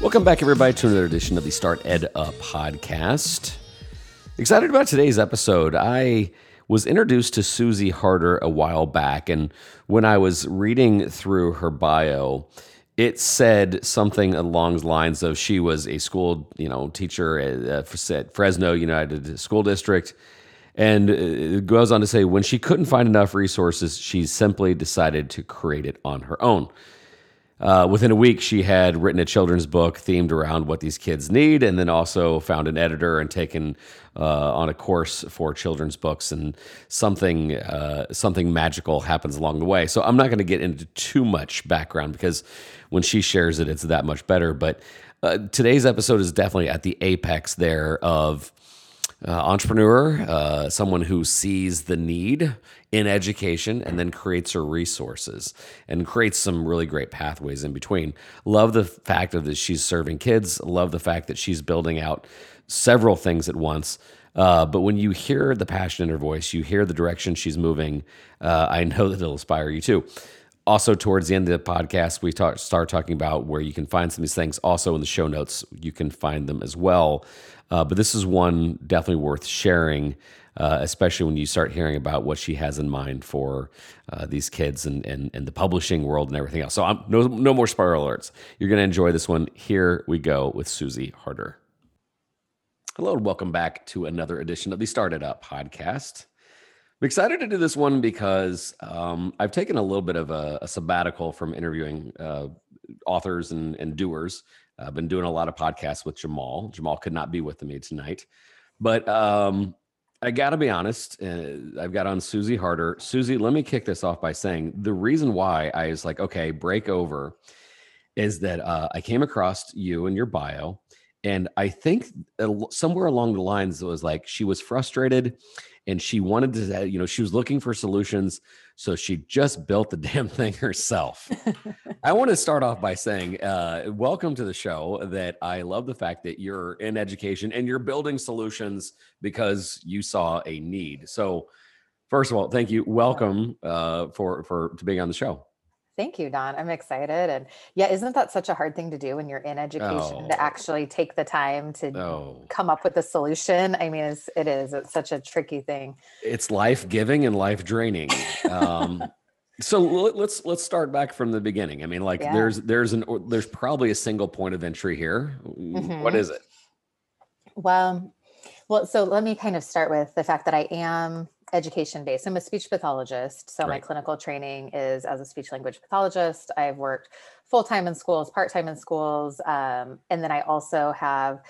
Welcome back, everybody, to another edition of the Start Ed Up podcast. Excited about today's episode. I was introduced to Susie Harder a while back, and when I was reading through her bio, it said something along the lines of she was a school, you know, teacher at, uh, at Fresno Unified School District, and it goes on to say when she couldn't find enough resources, she simply decided to create it on her own. Uh, within a week, she had written a children's book themed around what these kids need, and then also found an editor and taken uh, on a course for children's books. And something uh, something magical happens along the way. So I'm not going to get into too much background because when she shares it, it's that much better. But uh, today's episode is definitely at the apex there of uh, entrepreneur, uh, someone who sees the need in education and then creates her resources and creates some really great pathways in between. Love the fact that she's serving kids. Love the fact that she's building out several things at once. Uh, but when you hear the passion in her voice, you hear the direction she's moving. Uh, I know that it'll inspire you too. Also, towards the end of the podcast, we talk, start talking about where you can find some of these things. Also, in the show notes, you can find them as well. Uh, but this is one definitely worth sharing, uh, especially when you start hearing about what she has in mind for uh, these kids and, and, and the publishing world and everything else. So I'm, no, no more spoiler alerts. You're going to enjoy this one. Here we go with Susie Harder. Hello, and welcome back to another edition of the Start Ed Up podcast. I'm excited to do this one because um, I've taken a little bit of a, a sabbatical from interviewing uh, authors and, and doers I've been doing a lot of podcasts with Jamal. Jamal could not be with me tonight, but um, I got to be honest. Uh, I've got on Susie Harder. Susie, let me kick this off by saying the reason why I was like, okay, break over, is that uh, I came across you in your bio, and I think somewhere along the lines it was like she was frustrated, and she wanted to, you know, she was looking for solutions so she just built the damn thing herself. I want to start off by saying, uh, welcome to the show. That I love the fact that you're in education and you're building solutions because you saw a need. So, first of all, thank you. Welcome uh, for for to being on the show. Thank you, Don. I'm excited. And yeah, isn't that such a hard thing to do when you're in education oh. to actually take the time to oh. come up with a solution? I mean, it's, it is. It's such a tricky thing. It's life giving and life draining. Um, so let's let's start back from the beginning. I mean, like yeah. there's there's an there's probably a single point of entry here. Mm-hmm. What is it? Well, well, so let me kind of start with the fact that I am education based. I'm a speech pathologist. So right. my clinical training is as a speech language pathologist. I've worked full time in schools, part time in schools. Um, and then I also have,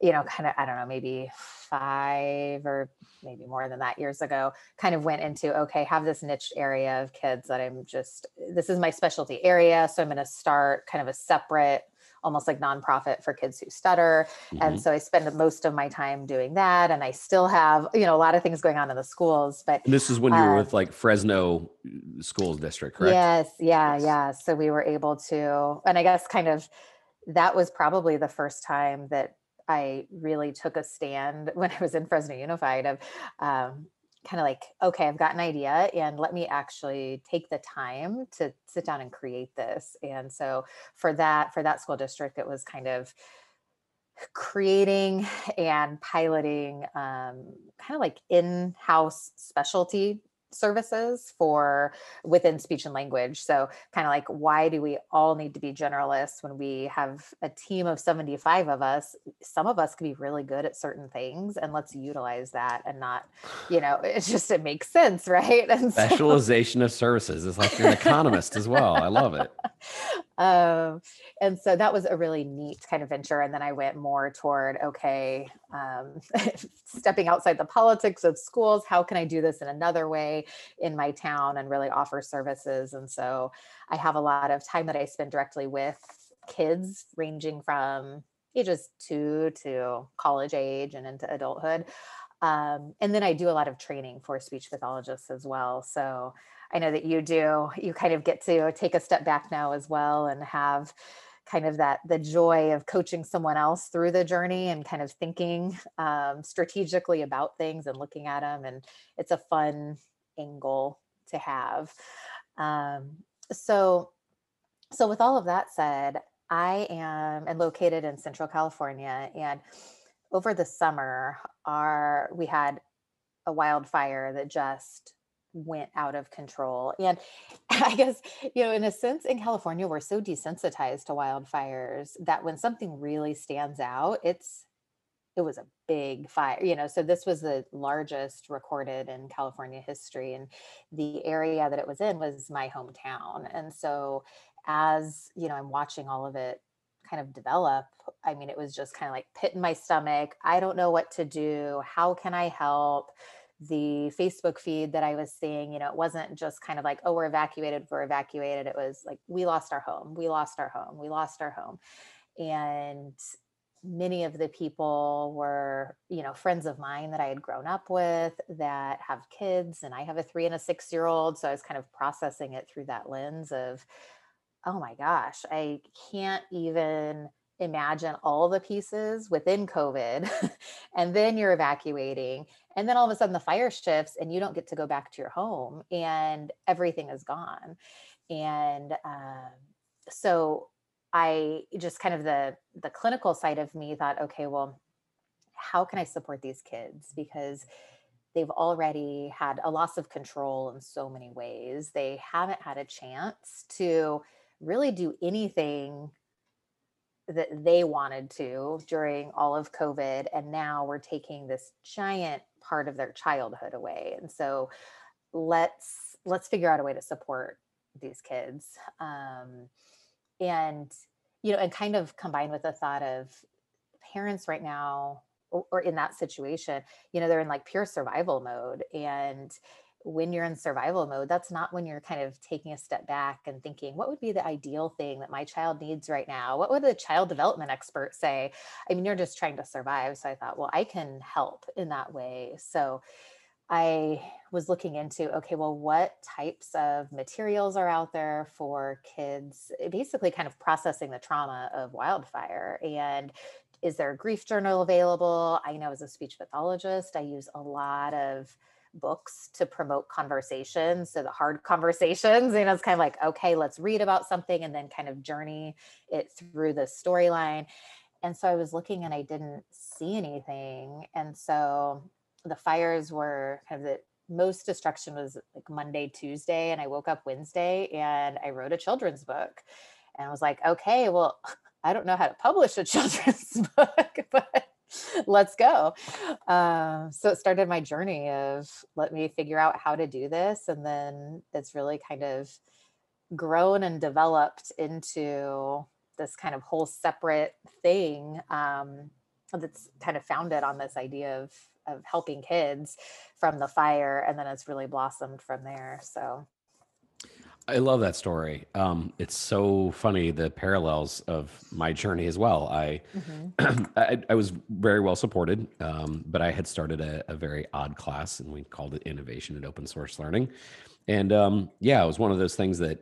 you know, kind of, I don't know, maybe five or maybe more than that years ago, kind of went into, okay, have this niche area of kids that I'm just, this is my specialty area. So I'm going to start kind of a separate almost like nonprofit for kids who stutter. Mm-hmm. And so I spend most of my time doing that. And I still have, you know, a lot of things going on in the schools. But and this is when you were uh, with like Fresno Schools District, correct? Yes. Yeah. Yes. Yeah. So we were able to, and I guess kind of that was probably the first time that I really took a stand when I was in Fresno Unified of um, kind of like, okay, I've got an idea and let me actually take the time to sit down and create this. And so for that, for that school district, it was kind of creating and piloting um, kind of like in-house specialty services for within speech and language. So, kind of like, why do we all need to be generalists when we have a team of 75 of us? Some of us can be really good at certain things, and let's utilize that and not, you know, it's just, it makes sense, right? And specialization so, of services is like you're an economist as well. I love it. Um, and so that was a really neat kind of venture. And then I went more toward, okay, um, stepping outside the politics of schools. How can I do this in another way in my town and really offer services? And so I have a lot of time that I spend directly with kids ranging from ages two to college age and into adulthood. Um, and then I do a lot of training for speech pathologists as well. So I know that you do, you kind of get to take a step back now as well and have kind of that the joy of coaching someone else through the journey and kind of thinking um, strategically about things and looking at them and it's a fun angle to have. Um, so so with all of that said I am and located in Central California, and over the summer, our we had a wildfire that just went out of control. And I guess, you know, in a sense, in California, we're so desensitized to wildfires that when something really stands out, it's it was a big fire, you know. So this was the largest recorded in California history. And the area that it was in was my hometown. And so as you know, I'm watching all of it kind of develop, I mean, it was just kind of like pit in my stomach. I don't know what to do. How can I help? The Facebook feed that I was seeing, you know, it wasn't just kind of like, oh, we're evacuated, we're evacuated. It was like, we lost our home, we lost our home, we lost our home. And many of the people were, you know, friends of mine that I had grown up with that have kids, and I have a three and a six year old. So I was kind of processing it through that lens of, oh my gosh, I can't even imagine all the pieces within COVID, and then you're evacuating, and then all of a sudden the fire shifts, and you don't get to go back to your home, and everything is gone. And um, so I just kind of the the clinical side of me thought, okay, well, how can I support these kids because they've already had a loss of control in so many ways. They haven't had a chance to really do anything that they wanted to during all of COVID. And now we're taking this giant part of their childhood away. And so let's let's figure out a way to support these kids. Um, and you know, and kind of combined with the thought of parents right now or, or in that situation, you know, they're in like pure survival mode. And when you're in survival mode, that's not when you're kind of taking a step back and thinking, what would be the ideal thing that my child needs right now? What would the child development expert say? I mean, you're just trying to survive. So I thought, well, I can help in that way. So I was looking into okay, well, what types of materials are out there for kids, eh, basically kind of processing the trauma of wildfire. And is there a grief journal available? I know as a speech pathologist, I use a lot of books to promote conversations. So the hard conversations, you know, it's kind of like, okay, let's read about something and then kind of journey it through the storyline. And so I was looking and I didn't see anything. And so the fires were kind of the most destruction was like Monday, Tuesday, and I woke up Wednesday and I wrote a children's book. And I was like, okay, well, I don't know how to publish a children's book, but let's go. Uh, so it started my journey of let me figure out how to do this. And then it's really kind of grown and developed into this kind of whole separate thing um, that's kind of founded on this idea of of helping kids from the fire and then it's really blossomed from there so I love that story. Um, it's so funny the parallels of my journey as well. I mm-hmm. I, I, was very well supported, um, but I had started a, a, very odd class, and we called it innovation and open source learning. And um, yeah, it was one of those things that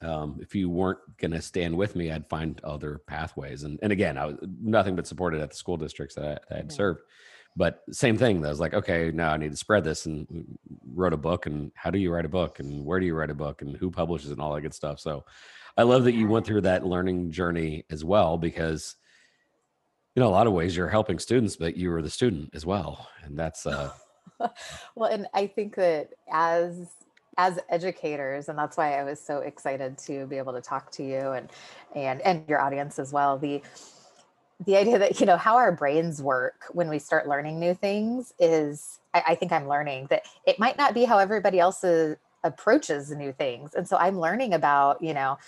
um, if you weren't going to stand with me, I'd find other pathways. And and again, I was nothing but supported at the school districts that I, I had mm-hmm. served but same thing. I was like, okay, now I need to spread this and wrote a book. And how do you write a book? And where do you write a book? And who publishes and all that good stuff. So I love that you went through that learning journey as well, because you know, a lot of ways you're helping students, but you were the student as well. And that's uh well, and I think that as as educators, and that's why I was so excited to be able to talk to you and and and your audience as well. The the idea that you know how our brains work when we start learning new things is I, I think i'm learning that it might not be how everybody else approaches new things. And so i'm learning about you know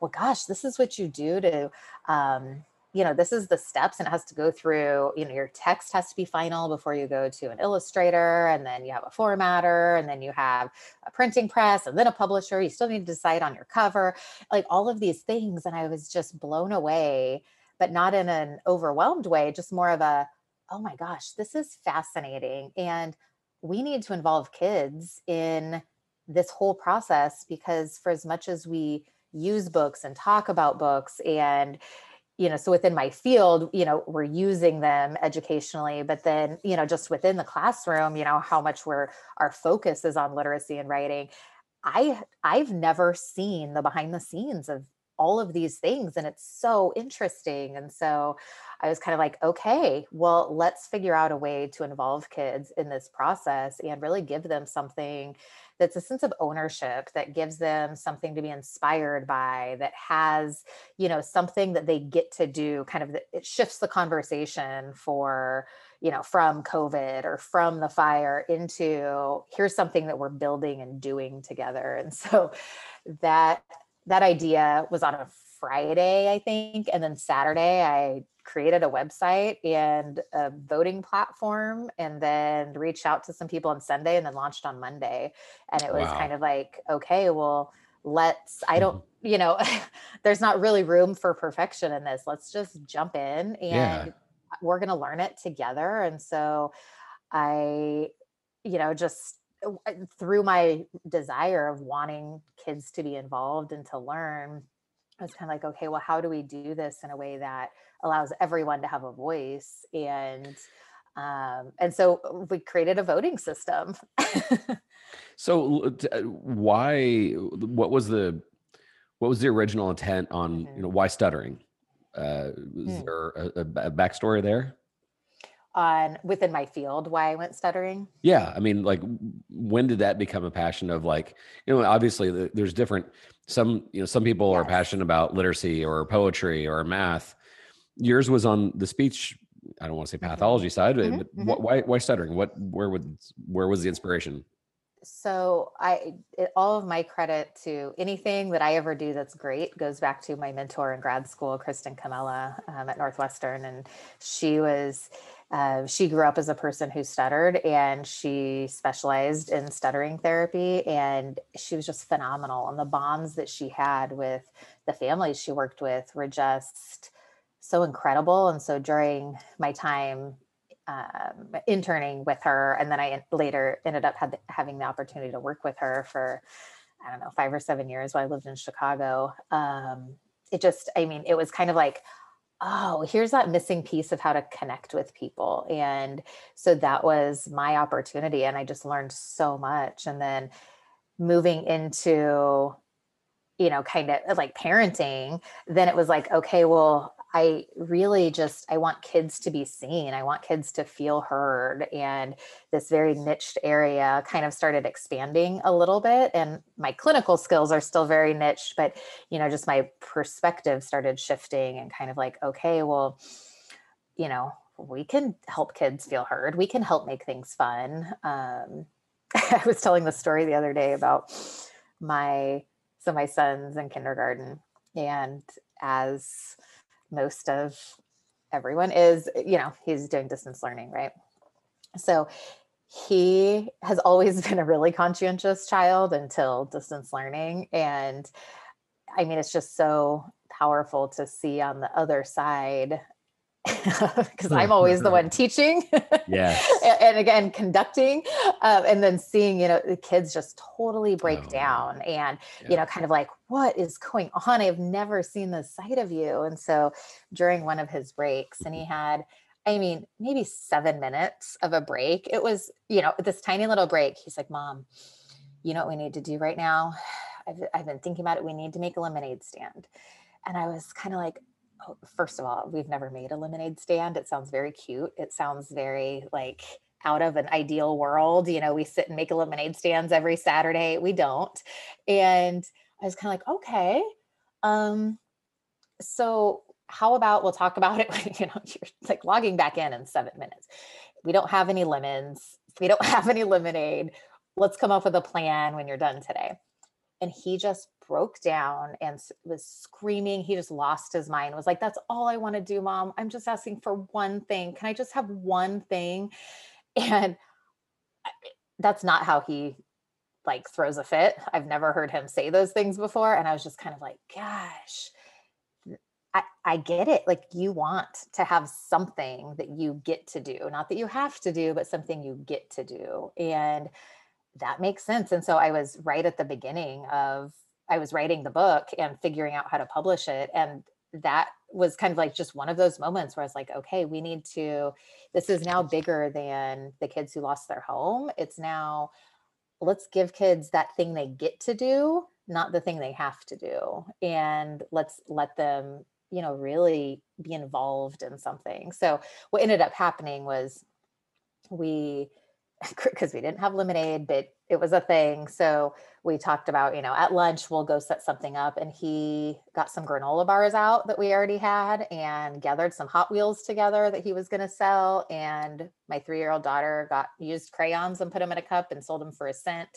well gosh this is what you do to um, you know this is the steps and it has to go through you know your text has to be final before you go to an illustrator and then you have a formatter and then you have a printing press and then a publisher. You still need to decide on your cover like all of these things. And i was just blown away but not in an overwhelmed way, just more of a, oh my gosh, this is fascinating. And we need to involve kids in this whole process because for as much as we use books and talk about books and you know so within my field you know we're using them educationally but then you know just within the classroom you know how much we're our focus is on literacy and writing i i've never seen the behind the scenes of all of these things and it's so interesting and so i was kind of like okay well let's figure out a way to involve kids in this process and really give them something that's a sense of ownership that gives them something to be inspired by that has you know something that they get to do kind of the, it shifts the conversation for you know from covid or from the fire into here's something that we're building and doing together and so that that idea was on a friday i think and then saturday i created a website and a voting platform and then reached out to some people on Sunday and then launched on Monday. And it was wow. kind of like, okay, well, let's, I don't, you know, there's not really room for perfection in this. Let's just jump in and yeah. we're going to learn it together. And so I, you know, just through my desire of wanting kids to be involved and to learn, I was kind of like, okay, well, how do we do this in a way that allows everyone to have a voice and um, and so uh, we created a voting system so uh, why what was the what was the original intent on mm-hmm. you know why stuttering uh was mm. there a, a backstory there on within my field why I went stuttering? Yeah, I mean, like, when did that become a passion of like, you know, obviously there's different. Some, you know, some people yes. are passionate about literacy or poetry or math, yours was on the speech i don't want to say mm-hmm. pathology side mm-hmm, but mm-hmm. why why stuttering what where would where was the inspiration so i it, all of my credit to anything that i ever do that's great goes back to my mentor in grad school kristen camella um, at northwestern and she was uh, she grew up as a person who stuttered and she specialized in stuttering therapy and she was just phenomenal and the bonds that she had with the families she worked with were just so incredible. And so during my time um, interning with her, and then I later ended up had, having the opportunity to work with her for, I don't know, five or seven years while I lived in Chicago. Um, it just, I mean, it was kind of like, oh, here's that missing piece of how to connect with people. And so that was my opportunity. And I just learned so much. And then moving into, you know, kind of like parenting, then it was like, okay, well, I really just I want kids to be seen. I want kids to feel heard and this very niched area kind of started expanding a little bit and my clinical skills are still very niche but you know just my perspective started shifting and kind of like okay, well you know, we can help kids feel heard. We can help make things fun. Um, I was telling the story the other day about my so my son's in kindergarten and as most of everyone is, you know, he's doing distance learning, right? So he has always been a really conscientious child until distance learning. And I mean, it's just so powerful to see on the other side because I'm always the one teaching. Yeah. and, again, conducting. Um, and then seeing, you know, the kids just totally break oh, down and, yeah. you know, kind of like, what is going on? I've never seen this side of you. And so during one of his breaks, and he mm-hmm. had, I mean, maybe seven minutes of a break. It was, you know, this tiny little break. He's like, Mom, you know what we need to do right now? I've, I've been thinking about it. We need to make a lemonade stand. And I was kind of like, first of all, we've never made a lemonade stand. It sounds very cute. It sounds very like out of an ideal world. You know, we sit and make lemonade stands every Saturday. We don't. And I was kind of like, okay. Um, so how about we'll talk about it when you know you're like logging back in in seven minutes. We don't have any lemons. We don't have any lemonade. Let's come up with a plan when you're done today. And he just broke down and was screaming. He just lost his mind. Was like, "That's all I want to do, mom. I'm just asking for one thing. Can I just have one thing?" And that's not how he like throws a fit. I've never heard him say those things before and I was just kind of like, "Gosh, I, I get it. Like you want to have something that you get to do, not that you have to do, but something you get to do. And that makes sense. And so I was right at the beginning of I was writing the book and figuring out how to publish it. And that was kind of like just one of those moments where I was like, okay, we need to, this is now bigger than the kids who lost their home. It's now, let's give kids that thing they get to do not the thing they have to do and let's let them you know really be involved in something so what ended up happening was we because we didn't have lemonade, but it was a thing. So we talked about, you know, at lunch, we'll go set something up. And he got some granola bars out that we already had and gathered some Hot Wheels together that he was going to sell. And my three year old daughter got used crayons and put them in a cup and sold them for a cent.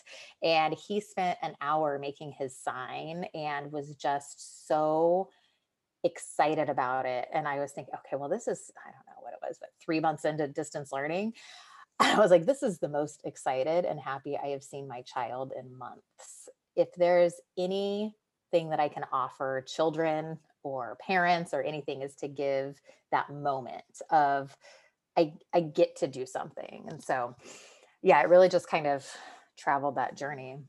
And he spent an hour making his sign and was just so excited about it. And I was thinking, okay, well, this is, I don't know what it was, but three months into distance learning. I was like, this is the most excited and happy I have seen my child in months. If there's anything that I can offer children or parents or anything is to give that moment of I I get to do something. And so yeah, it really just kind of traveled that journey.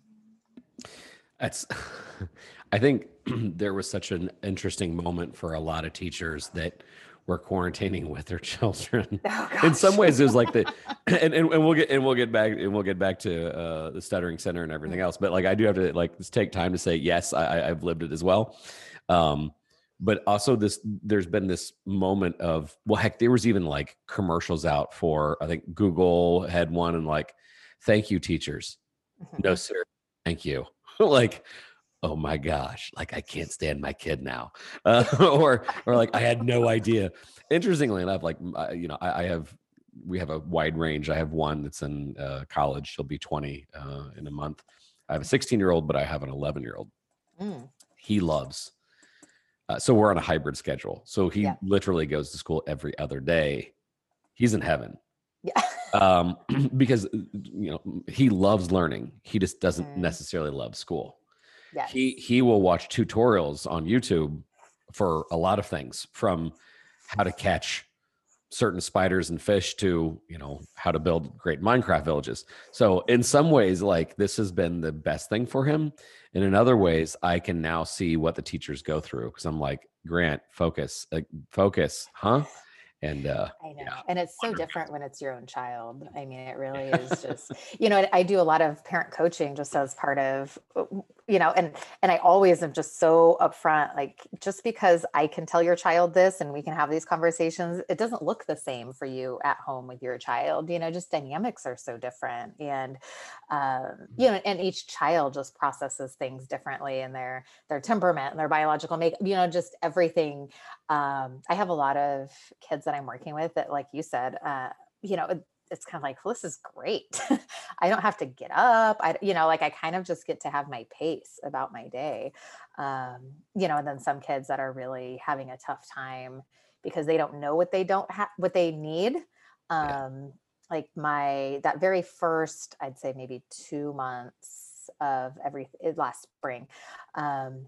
That's I think there was such an interesting moment for a lot of teachers that were quarantining with their children. Oh, in some ways, it was like the, and, and, and, we'll get and we'll get back and we'll get back to uh, the stuttering center and everything else. But like, I do have to like take time to say yes, I, I've lived it as well. Um, but also this, there's been this moment of well, heck, there was even like commercials out for I think Google had one and like, thank you, teachers. Mm-hmm. No, sir, thank you. like oh my gosh, like I can't stand my kid now, uh, or or like I had no idea. Interestingly enough, like you know, I, I, have we have a wide range. I have one that's in uh, college; she'll be twenty uh, in a month. I have a sixteen-year-old, but I have an eleven-year-old. Mm. He loves. Uh, so we're on a hybrid schedule. So he yeah. literally goes to school every other day. He's in heaven. Yeah. um, because you know he loves learning. He just doesn't mm. necessarily love school. Yes. He he will watch tutorials on YouTube for a lot of things from how to catch certain spiders and fish to you know how to build great minecraft villages. So in some ways like this has been the best thing for him. And in other ways i can now see what the teachers go through because i'm like grant focus like, focus huh? And uh i know. yeah. and it's so different when it's your own child. I mean it really is just you know i do a lot of parent coaching just as part of uh, you know and and i always am just so upfront like just because i can tell your child this and we can have these conversations it doesn't look the same for you at home with your child you know just dynamics are so different and um, you know and each child just processes things differently in their their temperament and their biological make you know just everything um, i have a lot of kids that i'm working with that like you said uh, you know it's kind of like well, this is great i don't have to get up i you know like i kind of just get to have my pace about my day um, you know and then some kids that are really having a tough time because they don't know what they don't have what they need um, yeah. like my that very first i'd say maybe two months of every eh, last spring um,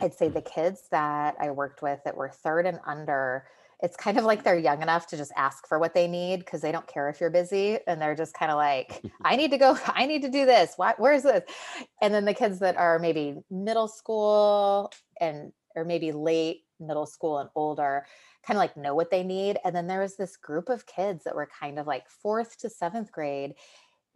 i'd say the kids that i worked with that were third and under it's kind of like they're young enough to just ask for what they need because they don't care if you're busy and they're just kind of like i need to go i need to do this. What where's this? And then the kids that are maybe middle school and or maybe late middle school and older kind of like know what they need and then there was this group of kids that were kind of like fourth to seventh grade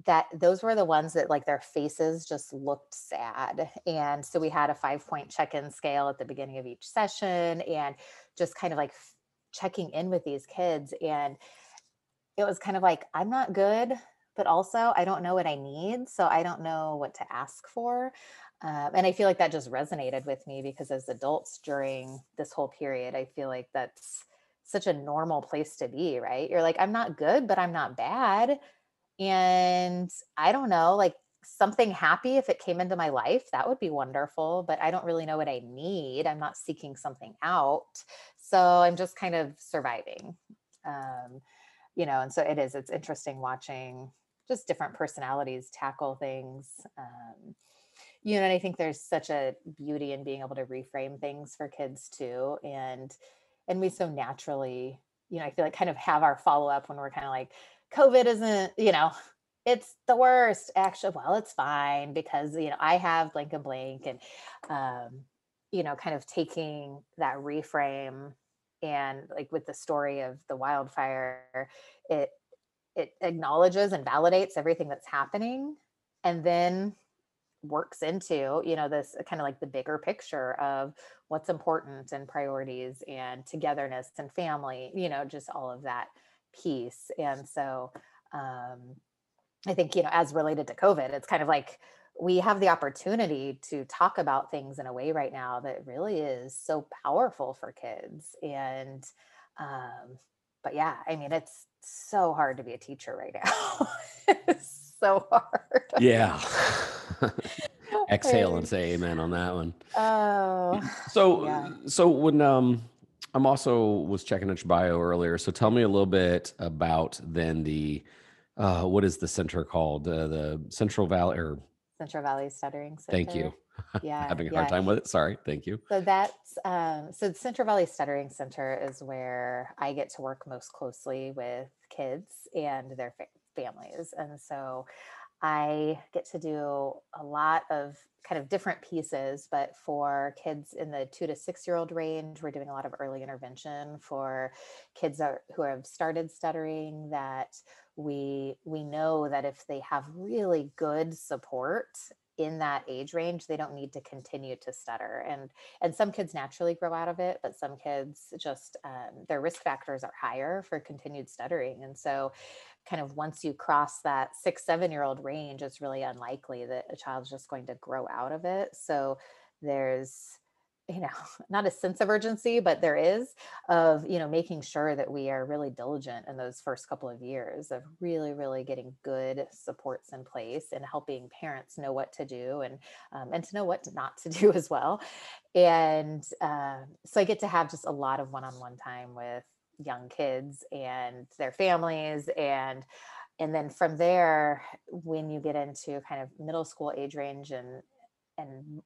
that those were the ones that like their faces just looked sad and so we had a five point check-in scale at the beginning of each session and just kind of like checking in with these kids and it was kind of like i'm not good but also i don't know what i need so i don't know what to ask for. Um, and i feel like that just resonated with me because as adults during this whole period i feel like that's such a normal place to be right? You're like i'm not good but i'm not bad and i don't know like something happy if it came into my life that would be wonderful but i don't really know what i need i'm not seeking something out so i'm just kind of surviving um, you know and so it is it's interesting watching just different personalities tackle things um, you know and i think there's such a beauty in being able to reframe things for kids too and and we so naturally you know i feel like kind of have our follow-up when we're kind of like covid isn't you know it's the worst actually well it's fine because you know i have blank and blank and um you know, kind of taking that reframe and like with the story of the wildfire, it it acknowledges and validates everything that's happening and then works into you know this kind of like the bigger picture of what's important and priorities and togetherness and family you know just all of that piece. And so um i think you know as related to covid it's kind of like we have the opportunity to talk about things in a way right now that really is so powerful for kids. And um but yeah i mean it's so hard to be a teacher right now. It's so hard. Yeah. Exhale and say amen on that one. Oh so yeah. so when um i'm also was checking out your bio earlier so tell me a little bit about then the uh what is the center called? Uh, the central valley or central valley stuttering center? thank you yeah having a yeah. hard time with it. Sorry. Thank you. So that's um, so the Central Valley Stuttering Center is where I get to work most closely with kids and their fa- families, and so I get to do a lot of kind of different pieces. But for kids in the two to six year old range, we're doing a lot of early intervention for kids that, who have started stuttering. That we we know that if they have really good support in that age range they don't need to continue to stutter and and some kids naturally grow out of it but some kids just um, their risk factors are higher for continued stuttering and so kind of once you cross that six seven year old range it's really unlikely that a child's just going to grow out of it so there's you know not a sense of urgency but there is of you know making sure that we are really diligent in those first couple of years of really really getting good supports in place and helping parents know what to do and um, and to know what not to do as well. And uh, so i get to have just a lot of one-on-one time with young kids and their families and and then from there when you get into kind of middle school age range and and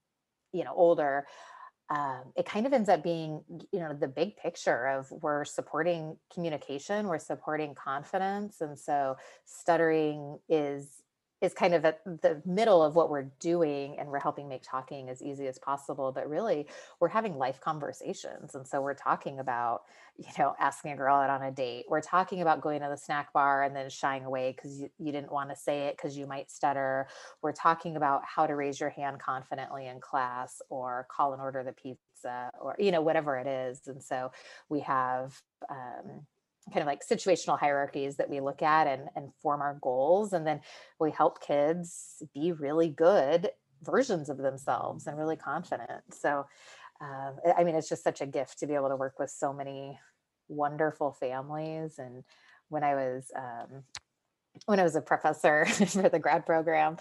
you know older um, it kind of ends up being you know the big picture of we're supporting communication we're supporting confidence and so stuttering is is kind of at the middle of what we're doing and we're helping make talking as easy as possible but really we're having life conversations. And so we're talking about you know asking a girl out on a date. We're talking about going to the snack bar and then shying away because you, you didn't want to say it because you might stutter. We're talking about how to raise your hand confidently in class or call and order the pizza or you know whatever it is. And so we have um, kind of like situational hierarchies that we look at and, and form our goals. And then we help kids be really good versions of themselves and really confident. So, um, I mean, it's just such a gift to be able to work with so many wonderful families. And when I was um, when I was a professor for the grad program,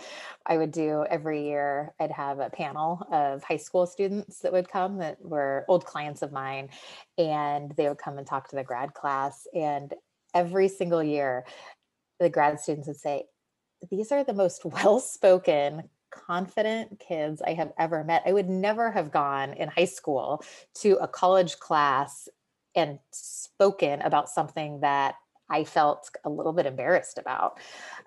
I would do every year, I'd have a panel of high school students that would come that were old clients of mine, and they would come and talk to the grad class. And every single year, the grad students would say, These are the most well spoken, confident kids I have ever met. I would never have gone in high school to a college class and spoken about something that I felt a little bit embarrassed about.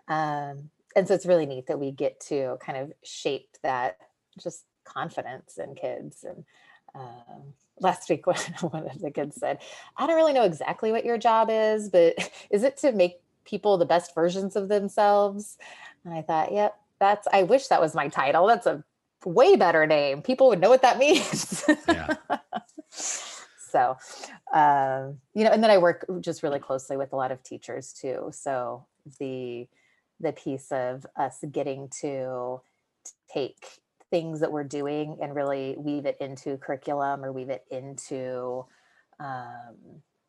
Um, and so it's really neat that we get to kind of shape that just confidence in kids. And um, last week, one of the kids said, I don't really know exactly what your job is, but is it to make people the best versions of themselves? And I thought, yep, that's, I wish that was my title. That's a way better name. People would know what that means. Yeah. So um, you know and then i work just really closely with a lot of teachers too. So the the piece of us getting to take things that we're doing and really weave it into curriculum or weave it into um,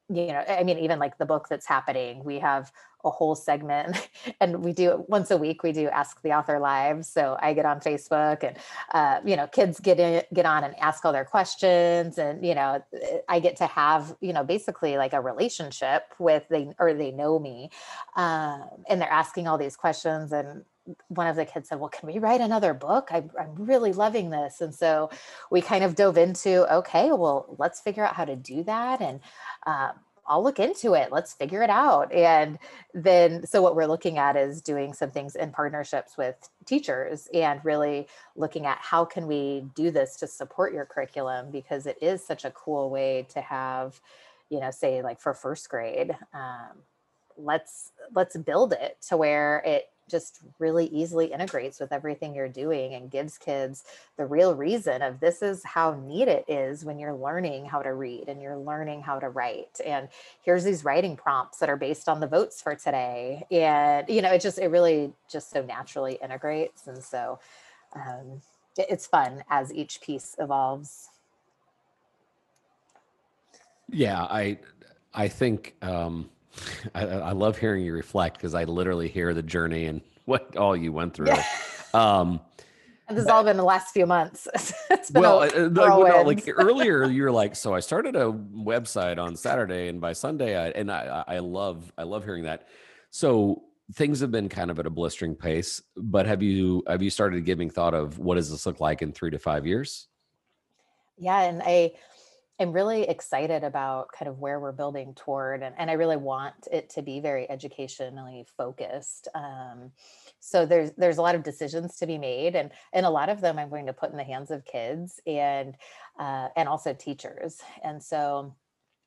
you know i mean even like the book that's happening we have a whole segment and we do it once a week we do ask the author live. So i get on facebook and uh, you know kids get in get on and ask all their questions and you know i get to have you know basically like a relationship with they or they know me um, and they're asking all these questions and one of the kids said, Well, can we write another book? I, am really loving this. And so we kind of dove into, okay, well, let's figure out how to do that. And um, I'll look into it. Let's figure it out. And then, so what we're looking at is doing some things in partnerships with teachers and really looking at how can we do this to support your curriculum because it is such a cool way to have, you know, say like for first grade. Um, let's let's build it to where it just really easily integrates with everything you're doing and gives kids the real reason of this is how neat it is when you're learning how to read and you're learning how to write. And here's these writing prompts that are based on the votes for today. And you know it just it really just so naturally integrates. And so um, it's fun as each piece evolves. Yeah i i think um I, I love hearing you reflect because I literally hear the journey and what all you went through. Yeah. Um, this has all been the last few months. well, uh, uh no, like earlier, you were like, so I started a website on Saturday, and by Sunday, I and I, I love, I love hearing that. So things have been kind of at a blistering pace, but have you have you started giving thought of what does this look like in three to five years? Yeah, and I I'm really excited about kind of where we're building toward, and, and I really want it to be very educationally focused. Um, so there's there's a lot of decisions to be made, and and a lot of them I'm going to put in the hands of kids and uh, and also teachers. And so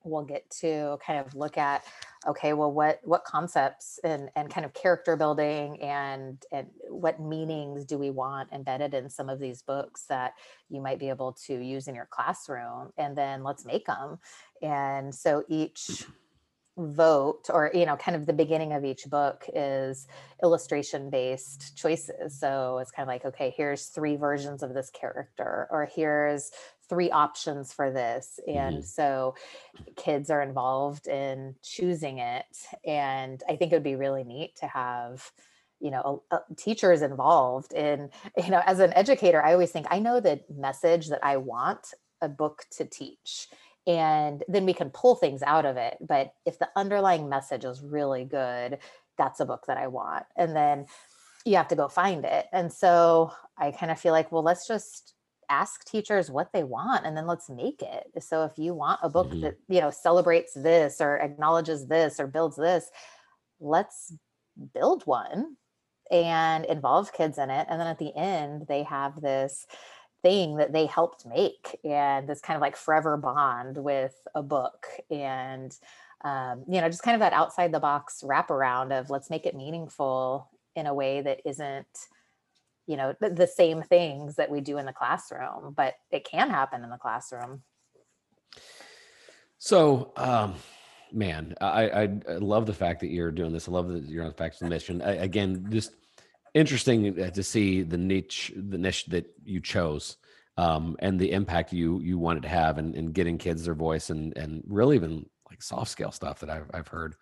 we'll get to kind of look at okay well what what concepts and and kind of character building and and what meanings do we want embedded in some of these books that you might be able to use in your classroom and then let's make them and so each mm-hmm. vote or you know kind of the beginning of each book is illustration based choices. So it's kind of like okay here's three versions of this character or here's three options for this and mm-hmm. so kids are involved in choosing it and i think it would be really neat to have you know teachers involved in you know as an educator i always think i know the message that i want a book to teach and then we can pull things out of it but if the underlying message is really good that's a book that i want and then you have to go find it and so i kind of feel like well let's just ask teachers what they want and then let's make it so if you want a book mm-hmm. that you know celebrates this or acknowledges this or builds this let's build one and involve kids in it and then at the end they have this thing that they helped make and this kind of like forever bond with a book and um, you know just kind of that outside the box wraparound of let's make it meaningful in a way that isn't you know the, the same things that we do in the classroom but it can happen in the classroom. So um man I, I, love the fact that you're doing this. I love that you're on the facts of the mission. I, again just interesting to see the niche the niche that you chose um, and the impact you you wanted to have and, and getting kids their voice and and really even like soft scale stuff that I've, I've heard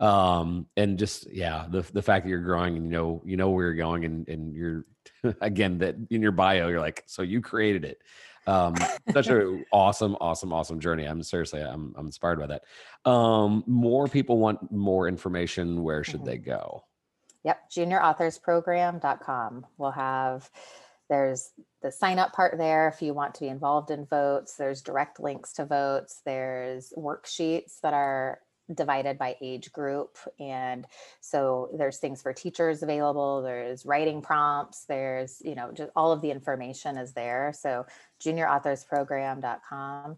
um and just yeah the the fact that you're growing and you know you know where you're going and and you're again that in your bio you're like so you created it. Um such a awesome awesome awesome journey. I'm seriously i'm, I'm inspired by that. Um more people want more information where should mm-hmm. they go? Yep juniorauthors.program.com we'll have there's the sign up part there if you want to be involved in votes. There's direct links to votes. There's worksheets that are divided by age group and so there's things for teachers available there's writing prompts there's you know just all of the information is there so juniorauthors.program.com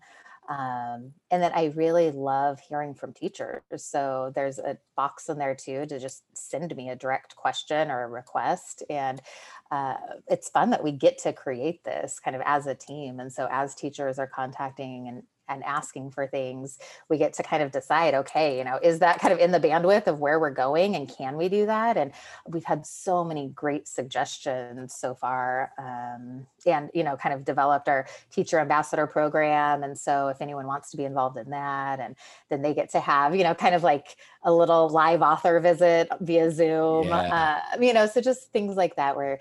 um, and then I really love hearing from teachers. So there's a box in there too to just send me a direct question or a request. And uh, it's fun that we get to create this kind of as a team. And so as teachers are contacting and and asking for things, we get to kind of decide, okay, you know, is that kind of in the bandwidth of where we're going and can we do that? And we've had so many great suggestions so far. Um, and, you know, kind of developed our teacher ambassador program. And so if anyone wants to be involved in that, and then they get to have, you know, kind of like a little live author visit via Zoom, yeah. uh, you know, so just things like that where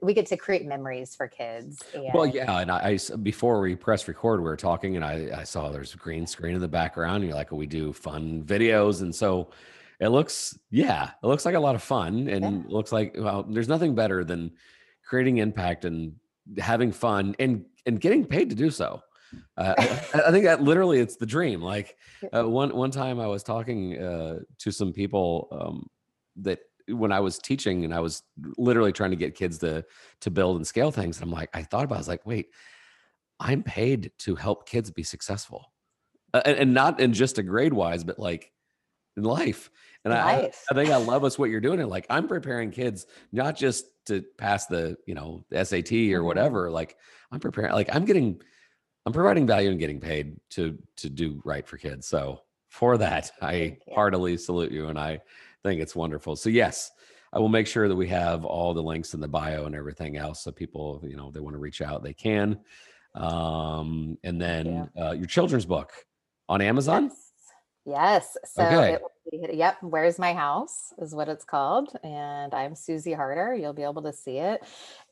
we get to create memories for kids. And, well, yeah. And I, I, before we press record, we were talking and I, I saw there's a green screen in the background. And you're like, oh, we do fun videos. And so it looks, yeah, it looks like a lot of fun. And yeah. looks like, well, there's nothing better than creating impact and having fun and, and getting paid to do so. Uh, I, I, think that literally it's the dream. Like uh, one, one time I was talking uh, to some people um, that when I was teaching and I was literally trying to get kids to, to build and scale things. And I'm like, I thought about, it, I was like, wait, I'm paid to help kids be successful, uh, and, and, not in just a grade wise, but like in life. And I. I think I love us what you're doing. And like I'm preparing kids not just to pass the, you know, the SAT or Mhm. whatever. Like I'm preparing, like I'm getting, I'm providing value and getting paid to to do right for kids. So for that, I heartily salute you and I think it's wonderful. So yes, I will make sure that we have all the links in the bio and everything else so people, you know, they want to reach out, they can. Um, and then uh, your children's book on Amazon. Yes. Yes. So Okay. it will be, yep, Where's My House is what it's called. And I'm Susie Harder. You'll be able to see it.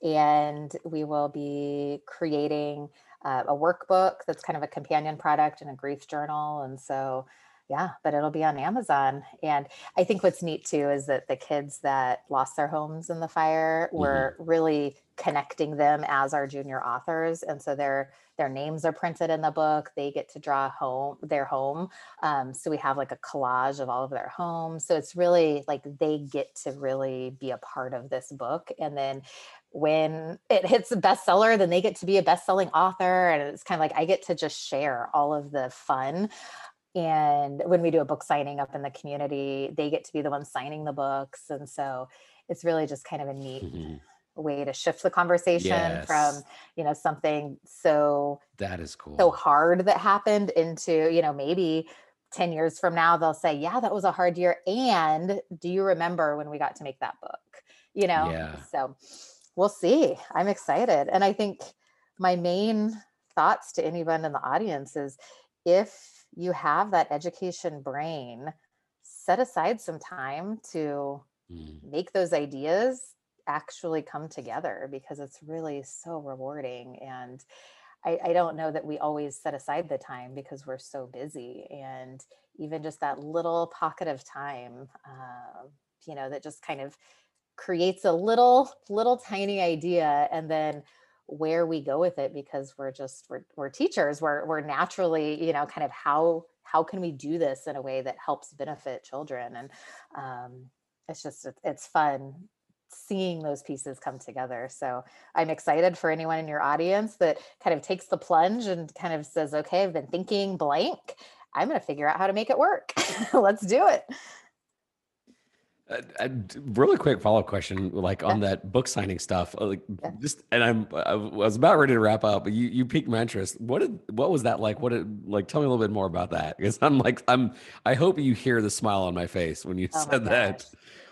And we will be creating uh, a workbook that's kind of a companion product and a grief journal. And so, yeah, but it'll be on Amazon. And I think what's neat too is that the kids that lost their homes in the fire, we're really connecting them as our junior authors. And so their their names are printed in the book. They get to draw home their home um, so we have like a collage of all of their homes. So it's really like they get to really be a part of this book. And then when it hits a bestseller, then they get to be a best-selling author. And it's kind of like I get to just share all of the fun. And when we do a book signing up in the community, they get to be the ones signing the books. And so it's really just kind of a neat Mhm. Way to shift the conversation from, you know, something so That is cool. so hard that happened into you know maybe 10 years from now they'll say yeah that was a hard year and do you remember when we got to make that book you know Yeah. so we'll see i'm excited and i think my main thoughts to anyone in the audience is if you have that education brain set aside some time to Mm. make those ideas actually come together because it's really so rewarding and I, I don't know that we always set aside the time because we're so busy and even just that little pocket of time uh, you know that just kind of creates a little little tiny idea and then where we go with it because we're just we're, we're teachers. We're, we're naturally you know kind of how how can we do this in a way that helps benefit children? And um, it's just it's fun seeing those pieces come together so i'm excited for anyone in your audience that kind of takes the plunge and kind of says okay i've been thinking blank i'm going to figure out how to make it work let's do it Uh, really quick follow up question, like on that book signing stuff. uh, Like Yeah. just, and I'm, I was about ready to wrap up, but you, you piqued my interest. What did, what was that like? What did, like, tell me a little bit more about that. Because I'm like, I'm, I hope you hear the smile on my face when you Oh said that.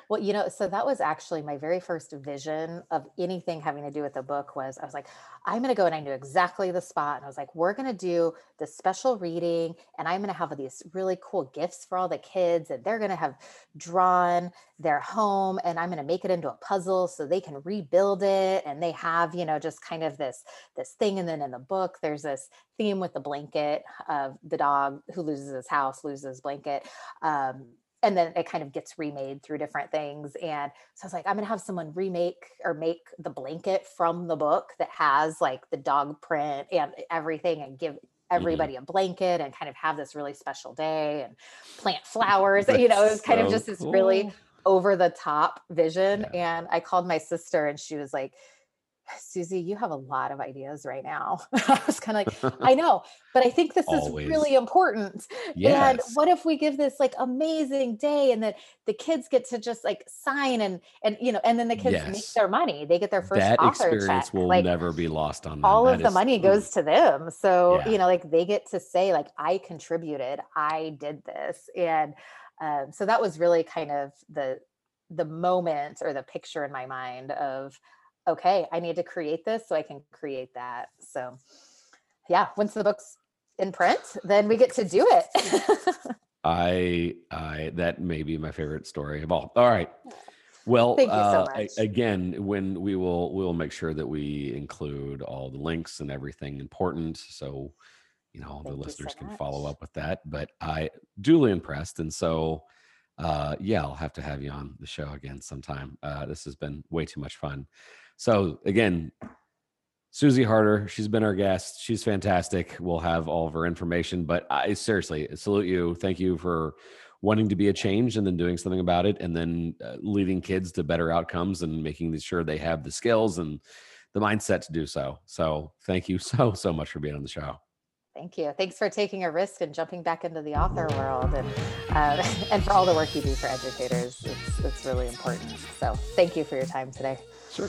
Well, you know, so that was actually my very first vision of anything having to do with the book was I was like, I'm going to go and I knew exactly the spot. And I was like, we're going to do the special reading and I'm going to have these really cool gifts for all the kids and they're going to have drawn their home and I'm going to make it into a puzzle so they can rebuild it. And they have, you know, just kind of this, this thing. And then in the book, there's this theme with the blanket of the dog who loses his house, loses his blanket. Um, and then it kind of gets remade through different things. And so I was like, I'm gonna have someone remake or make the blanket from the book that has like the dog print and everything and give mm-hmm. everybody a blanket and kind of have this really special day and plant flowers. you know, it was kind of so just this really over the top vision. Yeah. And I called my sister and she was like, Susie, you have a lot of ideas right now. I was kind of like, I know, but I think this Always. is really important. And what if we give this like amazing day and then the kids get to just like sign and and you know and then the kids make their money. They get their first that author experience check. will like never be lost on them. all That of the money goes to them. So, Yeah. you know, like they get to say like I contributed, I did this. And um, so that was really kind of the the moment or the picture in my mind of okay, I need to create this so I can create that. So yeah, once the book's in print, then we get to do it. I, I, that may be my favorite story of all. All right. Well, Thank you so uh, much. again, when we will, we will make sure that we include all the links and everything important. So, you know, the you so listeners can follow up with that. But I duly impressed. And so, uh, yeah, I'll have to have you on the show again sometime. Uh, this has been way too much fun. So again, Susie Harder, she's been our guest. She's fantastic. We'll have all of her information, but I seriously salute you. Thank you for wanting to be a change and then doing something about it and then uh, leading kids to better outcomes and making sure they have the skills and the mindset to do so. So thank you so, so much for being on the show. Thank you. Thanks for taking a risk and jumping back into the author world, and uh, and for all the work you do for educators. It's it's really important. So thank you for your time today. Sure.